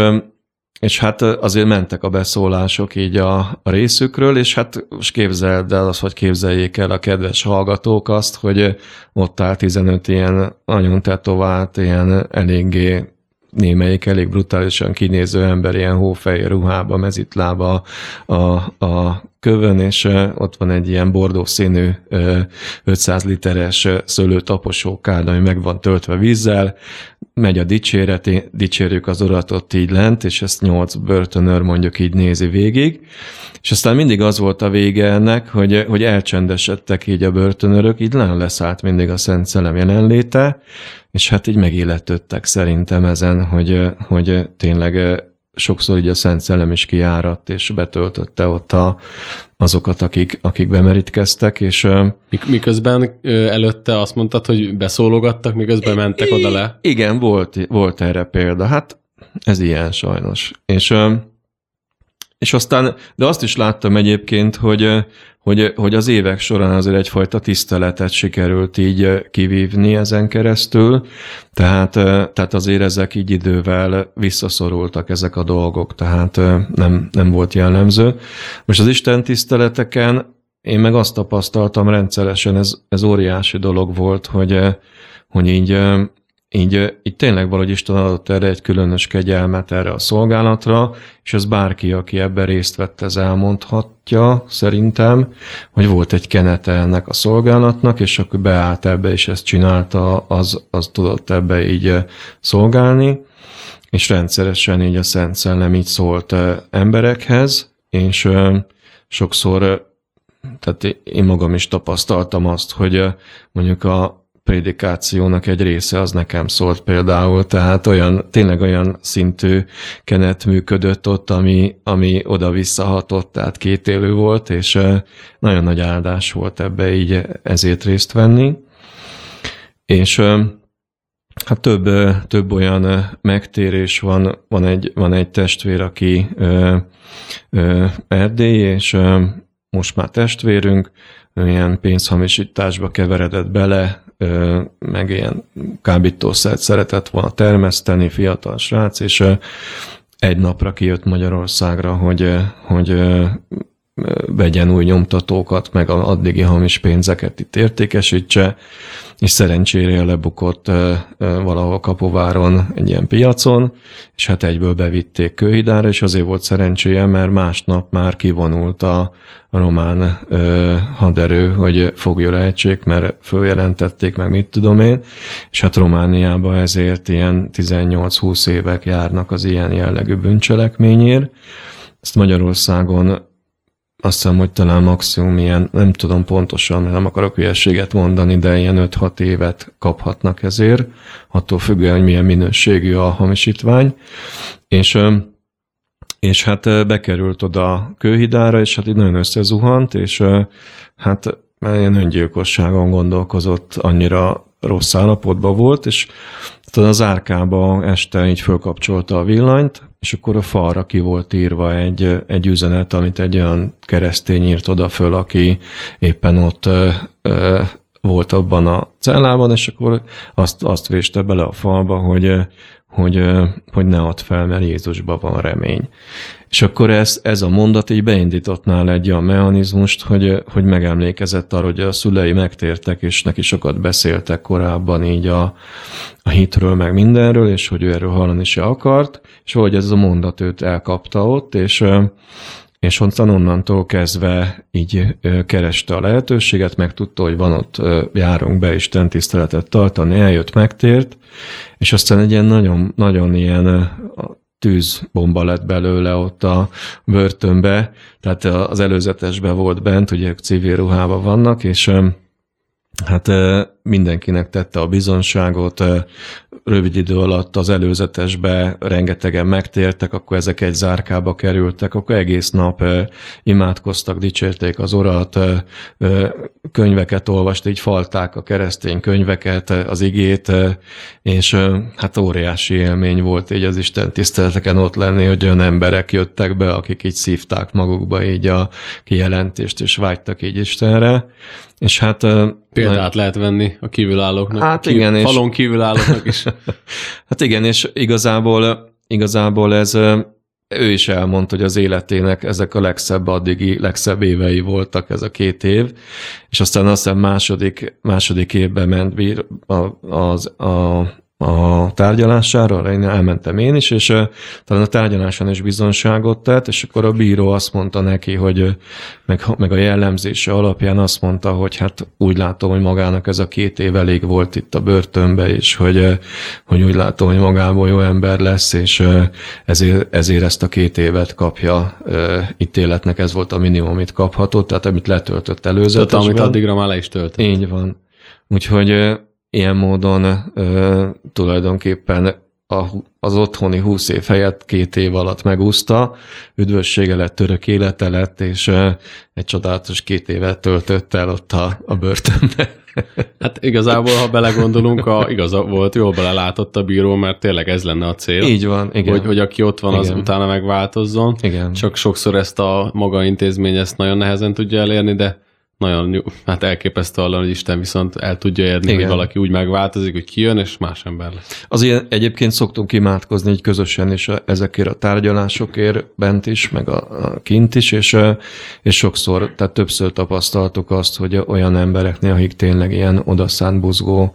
és hát azért mentek a beszólások így a, a részükről, és hát most képzeld el azt, hogy képzeljék el a kedves hallgatók azt, hogy ott áll 15 ilyen nagyon tetovált, ilyen eléggé némelyik elég brutálisan kinéző ember ilyen hófehér ruhába, mezitlába a, a kövön, és ott van egy ilyen bordó színű ö, 500 literes szőlőtaposó kád, ami meg van töltve vízzel, megy a dicséret, dicsérjük az uratot így lent, és ezt nyolc börtönőr mondjuk így nézi végig, és aztán mindig az volt a vége ennek, hogy, hogy elcsendesedtek így a börtönörök, így nagyon leszállt mindig a Szent Szellem jelenléte, és hát így megilletődtek szerintem ezen, hogy, hogy tényleg sokszor így a Szent Szellem is kiáradt, és betöltötte ott a, azokat, akik, akik bemerítkeztek, és Mik- Miközben előtte azt mondtad, hogy beszólogattak, miközben mentek oda le. Igen, volt, volt erre példa. Hát ez ilyen sajnos. És, és aztán, de azt is láttam egyébként, hogy, hogy, hogy az évek során azért egyfajta tiszteletet sikerült így kivívni ezen keresztül, tehát, tehát azért ezek így idővel visszaszorultak ezek a dolgok, tehát nem, nem volt jellemző. Most az Isten tiszteleteken én meg azt tapasztaltam rendszeresen, ez, ez óriási dolog volt, hogy, hogy így, így, így tényleg valahogy Isten adott erre egy különös kegyelmet erre a szolgálatra, és ez bárki, aki ebben részt vett, ez elmondhatja szerintem, hogy volt egy kenete ennek a szolgálatnak, és akkor beállt ebbe, és ezt csinálta, az, az tudott ebbe így szolgálni, és rendszeresen így a Szent Szellem így szólt emberekhez, és sokszor tehát én magam is tapasztaltam azt, hogy mondjuk a prédikációnak egy része az nekem szólt például, tehát olyan, tényleg olyan szintű kenet működött ott, ami, ami oda visszahatott, tehát két élő volt, és nagyon nagy áldás volt ebbe így ezért részt venni. És hát több, több olyan megtérés van, van egy, van egy testvér, aki Erdély, és most már testvérünk, ilyen pénzhamisításba keveredett bele, meg ilyen kábítószert szeretett volna termeszteni, fiatal srác, és egy napra kijött Magyarországra, hogy, hogy vegyen új nyomtatókat, meg az addigi hamis pénzeket itt értékesítse, és szerencsére lebukott valahol Kapováron egy ilyen piacon, és hát egyből bevitték Kőhidára, és azért volt szerencséje, mert másnap már kivonult a román haderő, hogy fogja ejtsék, mert följelentették, meg mit tudom én, és hát Romániában ezért ilyen 18-20 évek járnak az ilyen jellegű bűncselekményért. Ezt Magyarországon azt hiszem, hogy talán maximum ilyen, nem tudom pontosan, nem akarok hülyeséget mondani, de ilyen 5-6 évet kaphatnak ezért, attól függően, hogy milyen minőségű a hamisítvány. És, és hát bekerült oda kőhidára, és hát így nagyon összezuhant, és hát ilyen öngyilkosságon gondolkozott, annyira rossz állapotban volt, és az árkába este így fölkapcsolta a villanyt, és akkor a falra ki volt írva egy, egy üzenet, amit egy olyan keresztény írt oda föl, aki éppen ott ö, ö, volt abban a cellában, és akkor azt, azt véste bele a falba, hogy, hogy, hogy ne add fel, mert Jézusban van remény. És akkor ez, ez a mondat így beindított nála egy olyan mechanizmust, hogy, hogy megemlékezett arra, hogy a szülei megtértek, és neki sokat beszéltek korábban így a, a hitről, meg mindenről, és hogy ő erről hallani se akart, és hogy ez a mondat őt elkapta ott, és és onnantól kezdve így kereste a lehetőséget, meg tudta, hogy van ott, járunk be Isten tiszteletet tartani, eljött, megtért, és aztán egy ilyen nagyon, nagyon ilyen tűzbomba lett belőle ott a börtönbe, tehát az előzetesben volt bent, ugye civil ruhában vannak, és hát mindenkinek tette a bizonságot, rövid idő alatt az előzetesbe rengetegen megtértek, akkor ezek egy zárkába kerültek, akkor egész nap imádkoztak, dicsérték az urat, könyveket olvast, így falták a keresztény könyveket, az igét, és hát óriási élmény volt így az Isten tiszteleteken ott lenni, hogy olyan emberek jöttek be, akik így szívták magukba így a kijelentést, és vágytak így Istenre. És hát... Példát lehet venni a kívülállóknak. Hát kívül, igen. Falon kívülállóknak is. hát igen, és igazából, igazából ez ő is elmondta, hogy az életének ezek a legszebb addigi, legszebb évei voltak ez a két év, és aztán azt hiszem második, második évben ment bír, a, az, a, a tárgyalására, én elmentem én is, és uh, talán a tárgyaláson is bizonságot tett, és akkor a bíró azt mondta neki, hogy meg, meg a jellemzése alapján azt mondta, hogy hát úgy látom, hogy magának ez a két év elég volt itt a börtönbe, és hogy, hogy úgy látom, hogy magából jó ember lesz, és ezért, ezért ezt a két évet kapja ítéletnek, ez volt a minimum, amit kaphatott, tehát amit letöltött előzetesben. Tehát amit addigra már le is töltött. Így van. Úgyhogy ilyen módon ö, tulajdonképpen a, az otthoni húsz év helyett két év alatt megúszta, üdvössége lett, örök élete lett, és ö, egy csodálatos két évet töltött el ott a, a börtönben. Hát igazából, ha belegondolunk, a, igaza volt, jól belelátott a bíró, mert tényleg ez lenne a cél. Így van, igen. Hogy, hogy aki ott van, igen. az utána megváltozzon. Igen. Csak sokszor ezt a maga intézmény ezt nagyon nehezen tudja elérni, de nagyon jó, hát elképesztő hallani, hogy Isten viszont el tudja érni, Igen. hogy valaki úgy megváltozik, hogy kijön, és más ember lesz. ilyen egyébként szoktunk imádkozni így közösen is a, ezekért a tárgyalásokért bent is, meg a, a kint is, és, és sokszor, tehát többször tapasztaltuk azt, hogy olyan embereknél, akik tényleg ilyen odaszánt buzgó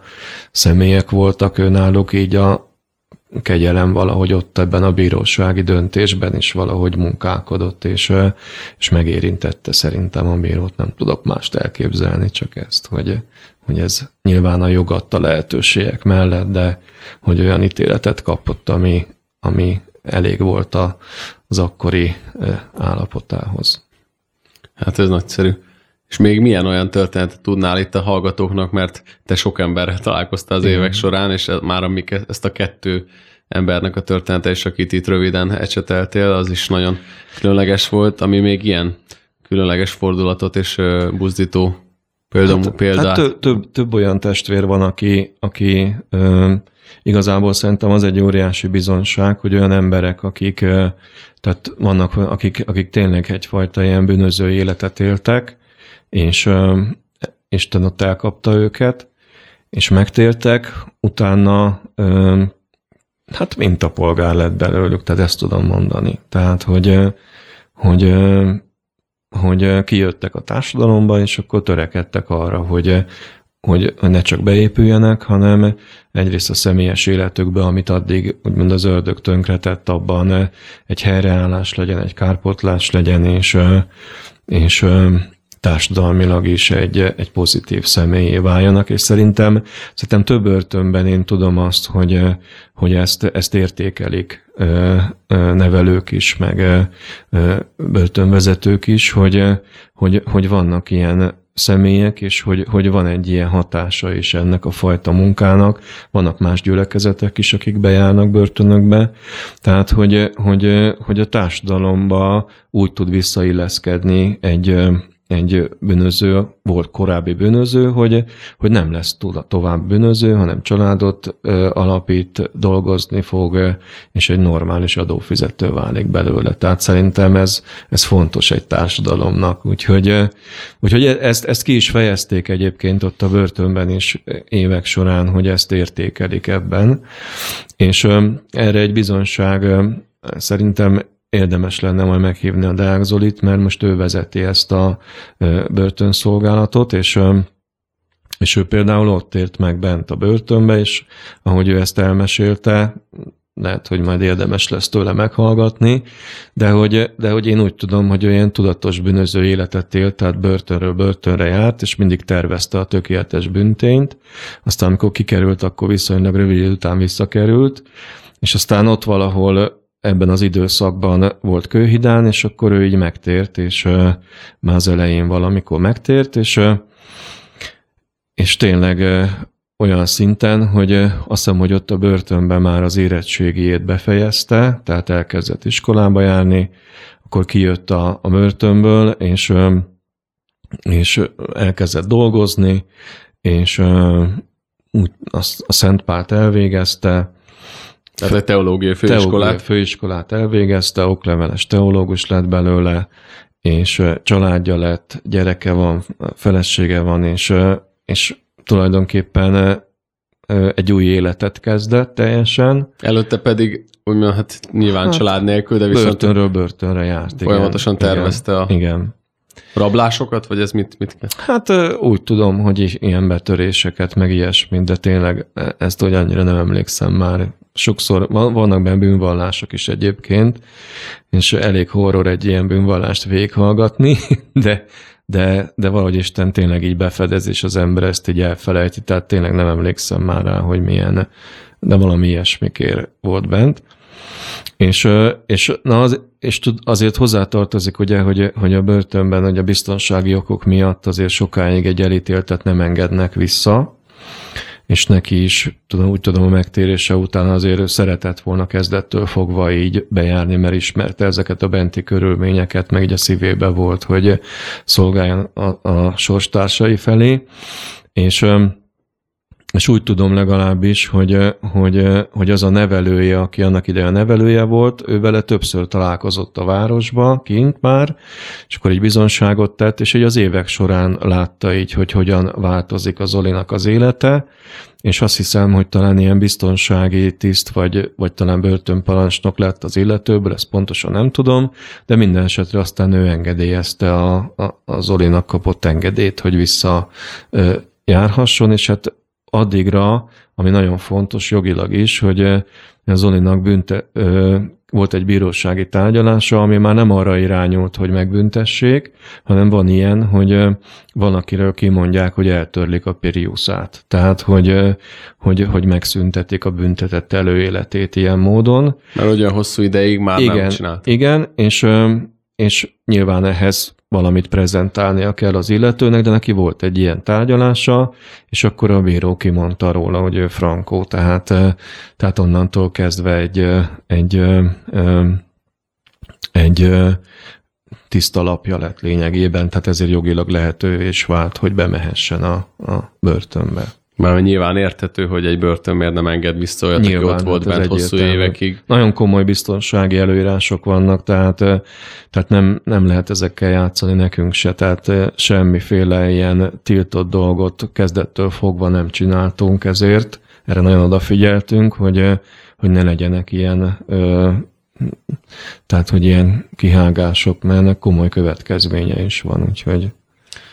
személyek voltak, náluk így a, kegyelem valahogy ott ebben a bírósági döntésben is valahogy munkálkodott, és, és megérintette szerintem a bírót. Nem tudok mást elképzelni, csak ezt, hogy, hogy ez nyilván a jog adta lehetőségek mellett, de hogy olyan ítéletet kapott, ami, ami elég volt az akkori állapotához. Hát ez nagyszerű. És még milyen olyan történetet tudnál itt a hallgatóknak, mert te sok emberrel találkoztál az évek során, és már amik ezt a kettő embernek a története is, akit itt röviden ecseteltél, az is nagyon különleges volt, ami még ilyen különleges fordulatot és buzdító példám, hát, példát. Hát több, több, több olyan testvér van, aki, aki ö, igazából szerintem az egy óriási bizonság, hogy olyan emberek, akik, ö, tehát vannak, akik, akik tényleg egyfajta ilyen bűnöző életet éltek, és ö, Isten ott elkapta őket, és megtértek, utána ö, hát polgár lett belőlük, tehát ezt tudom mondani. Tehát, hogy, hogy hogy kijöttek a társadalomba, és akkor törekedtek arra, hogy, hogy ne csak beépüljenek, hanem egyrészt a személyes életükbe, amit addig úgymond az ördög tönkretett, abban egy helyreállás legyen, egy kárpotlás legyen, és, és társadalmilag is egy, egy pozitív személyé váljanak, és szerintem, szerintem több börtönben én tudom azt, hogy, hogy ezt, ezt értékelik nevelők is, meg börtönvezetők is, hogy, hogy, hogy vannak ilyen személyek, és hogy, hogy van egy ilyen hatása is ennek a fajta munkának. Vannak más gyülekezetek is, akik bejárnak börtönökbe. Tehát, hogy, hogy, hogy a társadalomba úgy tud visszailleszkedni egy, egy bűnöző, volt korábbi bűnöző, hogy, hogy nem lesz tovább bűnöző, hanem családot alapít, dolgozni fog, és egy normális adófizető válik belőle. Tehát szerintem ez, ez fontos egy társadalomnak. Úgyhogy, úgyhogy ezt, ezt ki is fejezték egyébként ott a börtönben is évek során, hogy ezt értékelik ebben. És erre egy bizonság szerintem érdemes lenne majd meghívni a Deák Zolit, mert most ő vezeti ezt a börtönszolgálatot, és és ő például ott ért meg bent a börtönbe, és ahogy ő ezt elmesélte, lehet, hogy majd érdemes lesz tőle meghallgatni, de hogy, de hogy én úgy tudom, hogy olyan tudatos bűnöző életet élt, tehát börtönről börtönre járt, és mindig tervezte a tökéletes büntényt. Aztán, amikor kikerült, akkor viszonylag rövid idő után visszakerült, és aztán ott valahol ebben az időszakban volt kőhidán, és akkor ő így megtért, és már az elején valamikor megtért, és, és tényleg olyan szinten, hogy azt hiszem, hogy ott a börtönben már az érettségiét befejezte, tehát elkezdett iskolába járni, akkor kijött a, a börtönből, és, és elkezdett dolgozni, és úgy azt a Szent Pált elvégezte, tehát egy teológiai főiskolát. Teológiai főiskolát elvégezte, okleveles teológus lett belőle, és családja lett, gyereke van, felesége van, és, és tulajdonképpen egy új életet kezdett teljesen. Előtte pedig úgymond, hát nyilván hát, család nélkül, de viszont... Börtönről börtönre járt. Folyamatosan igen, tervezte igen, a... Igen. Rablásokat, vagy ez mit, mit kell? Hát úgy tudom, hogy ilyen betöréseket, meg ilyesmit, de tényleg e, ezt hogy annyira nem emlékszem már. Sokszor vannak benne bűnvallások is egyébként, és elég horror egy ilyen bűnvallást végighallgatni, de, de, de valahogy Isten tényleg így befedez, és az ember ezt így elfelejti, tehát tényleg nem emlékszem már rá, hogy milyen, de valami ilyesmikér volt bent. És, és, na az, és tud, azért hozzátartozik, ugye, hogy, hogy a börtönben hogy a biztonsági okok miatt azért sokáig egy elítéltet nem engednek vissza, és neki is, tudom, úgy tudom, a megtérése után azért szeretett volna kezdettől fogva így bejárni, mert ismerte ezeket a benti körülményeket, meg így a szívébe volt, hogy szolgáljon a, a sorstársai felé, és és úgy tudom legalábbis, hogy, hogy, hogy az a nevelője, aki annak ideje a nevelője volt, ő vele többször találkozott a városba, kint már, és akkor egy bizonságot tett, és így az évek során látta így, hogy hogyan változik az Zolinak az élete, és azt hiszem, hogy talán ilyen biztonsági tiszt, vagy, vagy talán börtönparancsnok lett az illetőből, ezt pontosan nem tudom, de minden esetre aztán ő engedélyezte a, a, a Zolinak kapott engedélyt, hogy vissza járhasson, és hát addigra, ami nagyon fontos jogilag is, hogy a Zolinak bünte, volt egy bírósági tárgyalása, ami már nem arra irányult, hogy megbüntessék, hanem van ilyen, hogy van, akiről kimondják, hogy eltörlik a piriuszát. Tehát, hogy, hogy, hogy megszüntetik a büntetett előéletét ilyen módon. Mert olyan hosszú ideig már igen, nem csinált. Igen, és és nyilván ehhez valamit prezentálnia kell az illetőnek, de neki volt egy ilyen tárgyalása, és akkor a bíró kimondta róla, hogy ő frankó, tehát, tehát onnantól kezdve egy, egy, egy, egy tiszta lapja lett lényegében, tehát ezért jogilag lehető és vált, hogy bemehessen a, a börtönbe. Már nyilván érthető, hogy egy börtön miért nem enged vissza olyat, nyilván, aki ott volt hát bent hosszú évekig. Nagyon komoly biztonsági előírások vannak, tehát, tehát nem, nem lehet ezekkel játszani nekünk se, tehát semmiféle ilyen tiltott dolgot kezdettől fogva nem csináltunk ezért. Erre nagyon odafigyeltünk, hogy, hogy ne legyenek ilyen tehát, hogy ilyen kihágások, mert ennek komoly következménye is van, úgyhogy...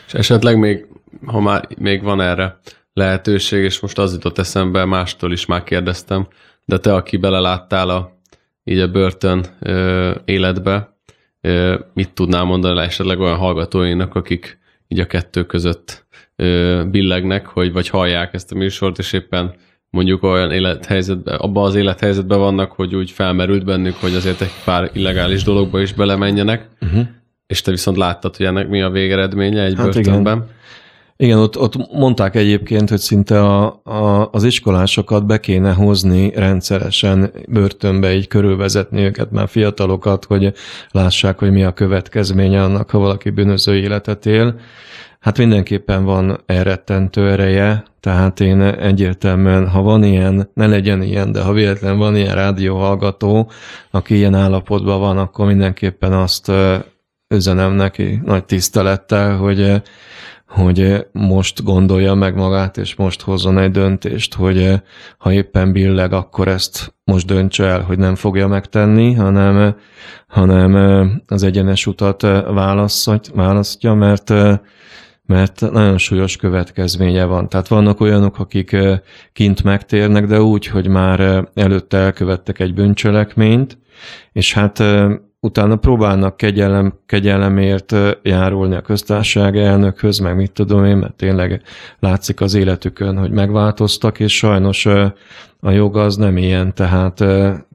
És esetleg még, ha már még van erre lehetőség, és most az jutott eszembe, mástól is már kérdeztem, de te, aki beleláttál a, így a börtön ö, életbe, ö, mit tudnál mondani esetleg olyan hallgatóinak, akik így a kettő között ö, billegnek, hogy vagy hallják ezt a műsort, és éppen mondjuk olyan élethelyzetben, abban az élethelyzetben vannak, hogy úgy felmerült bennük, hogy azért egy pár illegális dologba is belemenjenek, uh-huh. és te viszont láttad, hogy ennek mi a végeredménye egy hát börtönben. Igen. Igen, ott, ott mondták egyébként, hogy szinte a, a, az iskolásokat be kéne hozni rendszeresen börtönbe, így körülvezetni őket, már fiatalokat, hogy lássák, hogy mi a következménye annak, ha valaki bűnöző életet él. Hát mindenképpen van elrettentő ereje, tehát én egyértelműen, ha van ilyen, ne legyen ilyen, de ha véletlen van ilyen rádióhallgató, aki ilyen állapotban van, akkor mindenképpen azt üzenem neki nagy tisztelettel, hogy hogy most gondolja meg magát, és most hozzon egy döntést, hogy ha éppen billeg, akkor ezt most döntse el, hogy nem fogja megtenni, hanem, hanem az egyenes utat választja, mert mert nagyon súlyos következménye van. Tehát vannak olyanok, akik kint megtérnek, de úgy, hogy már előtte elkövettek egy bűncselekményt, és hát utána próbálnak kegyelem, kegyelemért járulni a köztársaság elnökhöz, meg mit tudom én, mert tényleg látszik az életükön, hogy megváltoztak, és sajnos a jog az nem ilyen, tehát,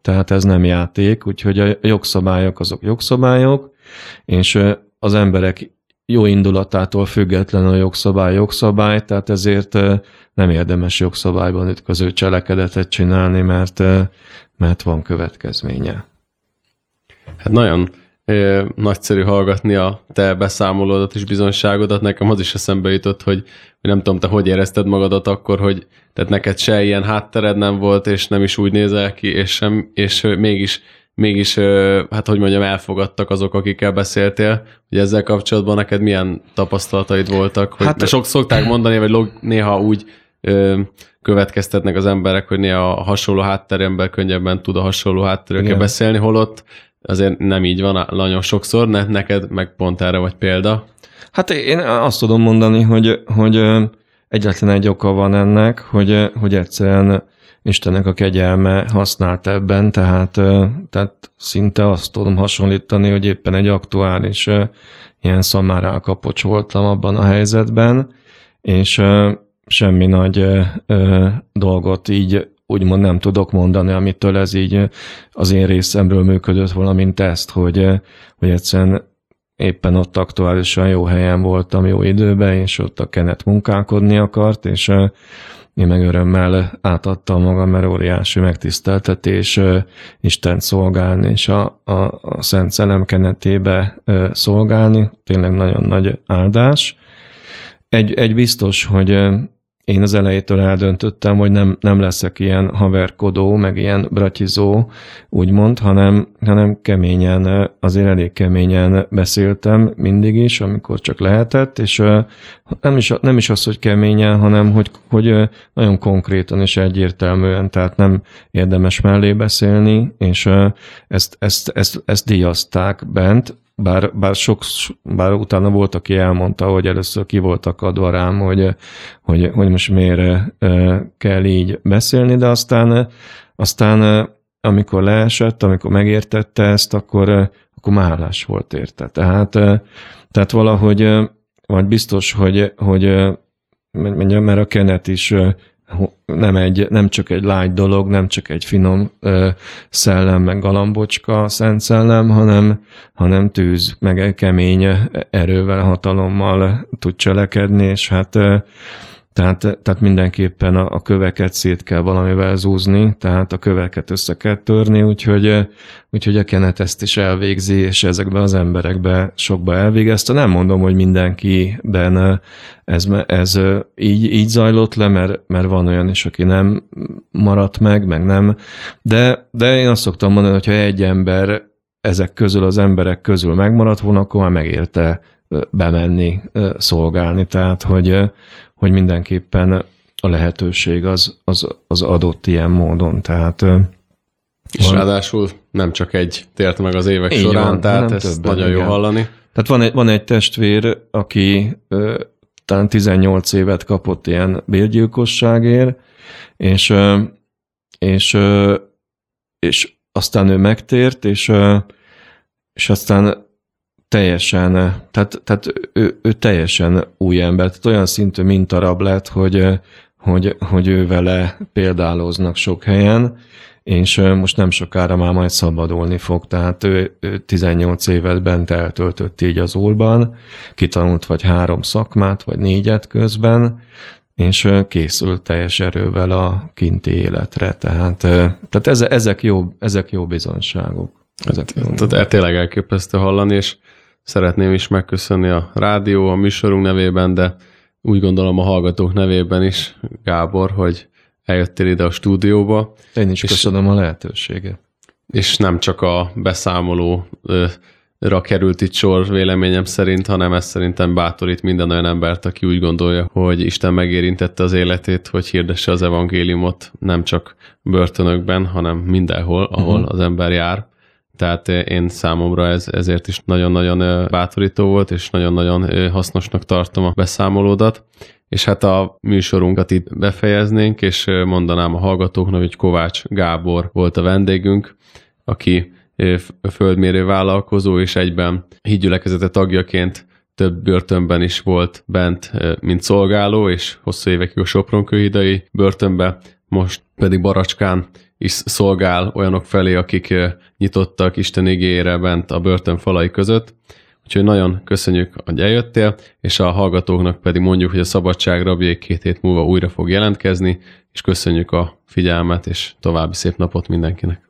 tehát ez nem játék, úgyhogy a jogszabályok azok jogszabályok, és az emberek jó indulatától független a jogszabály jogszabály, tehát ezért nem érdemes jogszabályban ütköző cselekedetet csinálni, mert, mert van következménye. Hát nagyon ö, nagyszerű hallgatni a te beszámolódat és bizonságodat. Nekem az is eszembe jutott, hogy, hogy nem tudom, te hogy érezted magadat akkor, hogy tehát neked se ilyen háttered nem volt, és nem is úgy nézel ki, és, sem, és mégis mégis, hát hogy mondjam, elfogadtak azok, akikkel beszéltél, hogy ezzel kapcsolatban neked milyen tapasztalataid voltak? Hogy, hát, sok szokták mondani, vagy log, néha úgy ö, következtetnek az emberek, hogy néha a hasonló hátterember könnyebben tud a hasonló hátterőkkel beszélni, holott azért nem így van nagyon sokszor, ne, neked meg pont erre vagy példa. Hát én azt tudom mondani, hogy, hogy egyetlen egy oka van ennek, hogy, hogy egyszerűen Istennek a kegyelme használt ebben, tehát, tehát szinte azt tudom hasonlítani, hogy éppen egy aktuális ilyen szamárál kapocs voltam abban a helyzetben, és semmi nagy dolgot így úgymond nem tudok mondani, amitől ez így az én részemről működött valamint ezt, hogy, hogy egyszerűen éppen ott aktuálisan jó helyen voltam, jó időben, és ott a kenet munkálkodni akart, és én meg örömmel átadtam magam, mert óriási megtiszteltetés Isten szolgálni, és a, a, a Szent Szelem kenetébe szolgálni, tényleg nagyon nagy áldás. Egy, egy biztos, hogy én az elejétől eldöntöttem, hogy nem, nem leszek ilyen haverkodó, meg ilyen bratizó, úgymond, hanem, hanem keményen, azért elég keményen beszéltem mindig is, amikor csak lehetett, és nem is, nem is az, hogy keményen, hanem hogy, hogy nagyon konkrétan és egyértelműen, tehát nem érdemes mellé beszélni, és ezt, ezt, ezt, ezt díjazták bent, bár, bár, sok, bár utána volt, aki elmondta, hogy először ki volt akadva rám, hogy, hogy, hogy most miért kell így beszélni, de aztán, aztán amikor leesett, amikor megértette ezt, akkor, akkor már volt érte. Tehát, tehát valahogy, vagy biztos, hogy, hogy mert a Kenet is nem, egy, nem csak egy lágy dolog, nem csak egy finom ö, szellem, meg galambocska, szent szellem, hanem, hanem tűz, meg egy kemény erővel, hatalommal tud cselekedni, és hát ö, tehát, tehát mindenképpen a, a köveket szét kell valamivel zúzni, tehát a köveket össze kell törni, úgyhogy, úgyhogy a kenet ezt is elvégzi, és ezekben az emberekben sokba elvégezte. Nem mondom, hogy mindenkiben ez, ez így, így zajlott le, mert, mert van olyan is, aki nem maradt meg, meg nem. De, de én azt szoktam mondani, hogy ha egy ember ezek közül, az emberek közül megmaradt volna, akkor már megérte bemenni, szolgálni. Tehát, hogy, hogy mindenképpen a lehetőség az, az, az adott ilyen módon. Tehát és van. ráadásul nem csak egy tért meg az évek Így során, van, tehát ezt többen, nagyon jó hallani. Tehát van egy, van egy testvér, aki ö, talán 18 évet kapott ilyen bérgyilkosságért, és, ö, és, ö, és aztán ő megtért, és, ö, és aztán teljesen, tehát, tehát ő, ő teljesen új ember, tehát olyan szintű mintarab lett, hogy, hogy, hogy ő vele példáloznak sok helyen, és most nem sokára már majd szabadulni fog, tehát ő, ő 18 évet bent eltöltött így az úrban, kitanult vagy három szakmát, vagy négyet közben, és készült teljes erővel a kinti életre, tehát, tehát ezek, jó, ezek jó bizonságok. Ezek jó tehát tényleg elképesztő hallani, és Szeretném is megköszönni a rádió, a műsorunk nevében, de úgy gondolom a hallgatók nevében is, Gábor, hogy eljöttél ide a stúdióba. Én is és, köszönöm a lehetőséget. És nem csak a beszámoló ra került itt sor véleményem szerint, hanem ez szerintem bátorít minden olyan embert, aki úgy gondolja, hogy Isten megérintette az életét, hogy hirdesse az evangéliumot nem csak börtönökben, hanem mindenhol, ahol uh-huh. az ember jár. Tehát eh, én számomra ez ezért is nagyon-nagyon eh, bátorító volt, és nagyon-nagyon eh, hasznosnak tartom a beszámolódat. És hát a műsorunkat itt befejeznénk, és mondanám a hallgatóknak, hogy Kovács Gábor volt a vendégünk, aki földmérő vállalkozó, és egyben hídgyülekezete tagjaként több börtönben is volt bent, mint szolgáló, és hosszú évekig a Sopronkőhidai börtönbe, most pedig Baracskán is szolgál olyanok felé, akik nyitottak Isten igényére bent a börtön falai között. Úgyhogy nagyon köszönjük, hogy eljöttél, és a hallgatóknak pedig mondjuk, hogy a Szabadság rabjai két hét múlva újra fog jelentkezni, és köszönjük a figyelmet, és további szép napot mindenkinek.